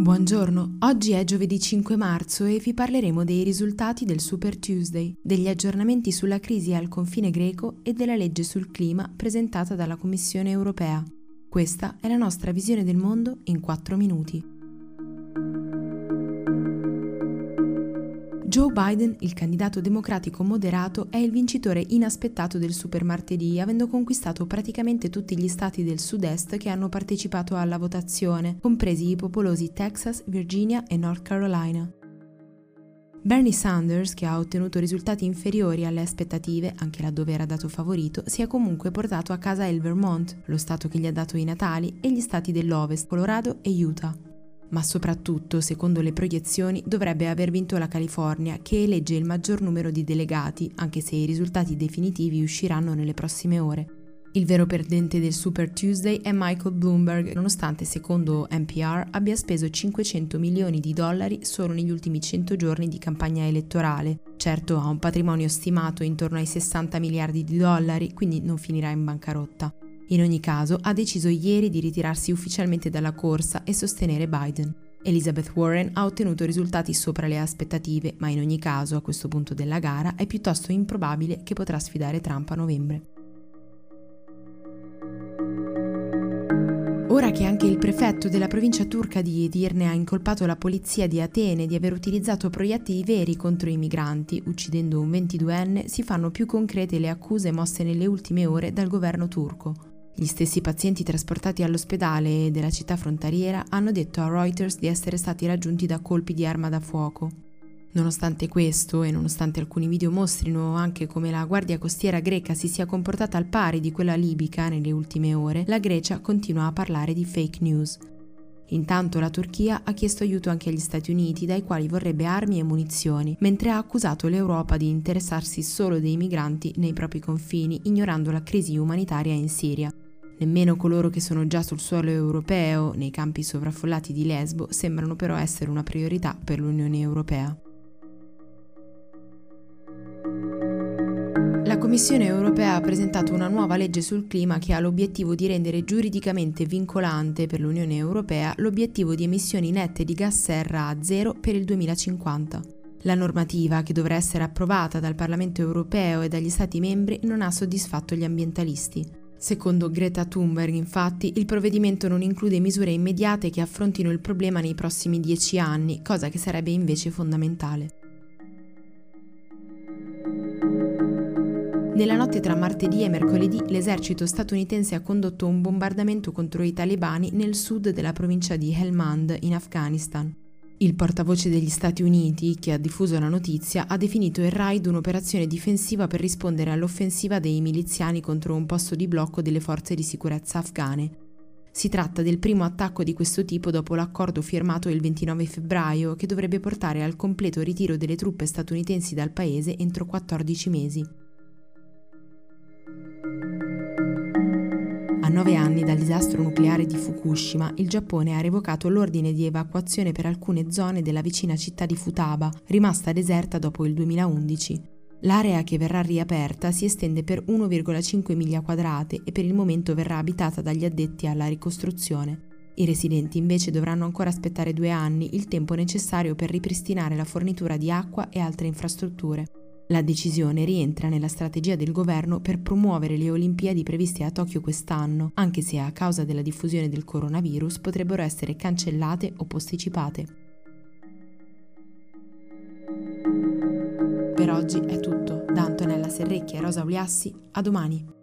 Buongiorno, oggi è giovedì 5 marzo e vi parleremo dei risultati del Super Tuesday, degli aggiornamenti sulla crisi al confine greco e della legge sul clima presentata dalla Commissione europea. Questa è la nostra visione del mondo in 4 minuti. Joe Biden, il candidato democratico moderato, è il vincitore inaspettato del super martedì, avendo conquistato praticamente tutti gli stati del sud-est che hanno partecipato alla votazione, compresi i popolosi Texas, Virginia e North Carolina. Bernie Sanders, che ha ottenuto risultati inferiori alle aspettative, anche laddove era dato favorito, si è comunque portato a casa il Vermont, lo stato che gli ha dato i natali, e gli stati dell'Ovest, Colorado e Utah ma soprattutto, secondo le proiezioni, dovrebbe aver vinto la California, che elegge il maggior numero di delegati, anche se i risultati definitivi usciranno nelle prossime ore. Il vero perdente del Super Tuesday è Michael Bloomberg, nonostante, secondo NPR, abbia speso 500 milioni di dollari solo negli ultimi 100 giorni di campagna elettorale. Certo ha un patrimonio stimato intorno ai 60 miliardi di dollari, quindi non finirà in bancarotta. In ogni caso, ha deciso ieri di ritirarsi ufficialmente dalla corsa e sostenere Biden. Elizabeth Warren ha ottenuto risultati sopra le aspettative, ma in ogni caso, a questo punto della gara, è piuttosto improbabile che potrà sfidare Trump a novembre. Ora che anche il prefetto della provincia turca di Edirne ha incolpato la polizia di Atene di aver utilizzato proiettili veri contro i migranti, uccidendo un 22enne, si fanno più concrete le accuse mosse nelle ultime ore dal governo turco. Gli stessi pazienti trasportati all'ospedale della città frontaliera hanno detto a Reuters di essere stati raggiunti da colpi di arma da fuoco. Nonostante questo, e nonostante alcuni video mostrino anche come la guardia costiera greca si sia comportata al pari di quella libica nelle ultime ore, la Grecia continua a parlare di fake news. Intanto la Turchia ha chiesto aiuto anche agli Stati Uniti, dai quali vorrebbe armi e munizioni, mentre ha accusato l'Europa di interessarsi solo dei migranti nei propri confini, ignorando la crisi umanitaria in Siria. Nemmeno coloro che sono già sul suolo europeo, nei campi sovraffollati di Lesbo, sembrano però essere una priorità per l'Unione Europea. La Commissione europea ha presentato una nuova legge sul clima che ha l'obiettivo di rendere giuridicamente vincolante per l'Unione Europea l'obiettivo di emissioni nette di gas serra a zero per il 2050. La normativa, che dovrà essere approvata dal Parlamento europeo e dagli Stati membri, non ha soddisfatto gli ambientalisti. Secondo Greta Thunberg, infatti, il provvedimento non include misure immediate che affrontino il problema nei prossimi dieci anni, cosa che sarebbe invece fondamentale. Nella notte tra martedì e mercoledì l'esercito statunitense ha condotto un bombardamento contro i talebani nel sud della provincia di Helmand, in Afghanistan. Il portavoce degli Stati Uniti, che ha diffuso la notizia, ha definito il raid un'operazione difensiva per rispondere all'offensiva dei miliziani contro un posto di blocco delle forze di sicurezza afghane. Si tratta del primo attacco di questo tipo dopo l'accordo firmato il 29 febbraio, che dovrebbe portare al completo ritiro delle truppe statunitensi dal paese entro 14 mesi. A nove anni dal disastro nucleare di Fukushima, il Giappone ha revocato l'ordine di evacuazione per alcune zone della vicina città di Futaba, rimasta deserta dopo il 2011. L'area che verrà riaperta si estende per 1,5 miglia quadrate e per il momento verrà abitata dagli addetti alla ricostruzione. I residenti invece dovranno ancora aspettare due anni, il tempo necessario per ripristinare la fornitura di acqua e altre infrastrutture. La decisione rientra nella strategia del governo per promuovere le Olimpiadi previste a Tokyo quest'anno, anche se a causa della diffusione del coronavirus potrebbero essere cancellate o posticipate. Per oggi è tutto. Da Antonella Serrecchi e Rosa Uliassi, a domani.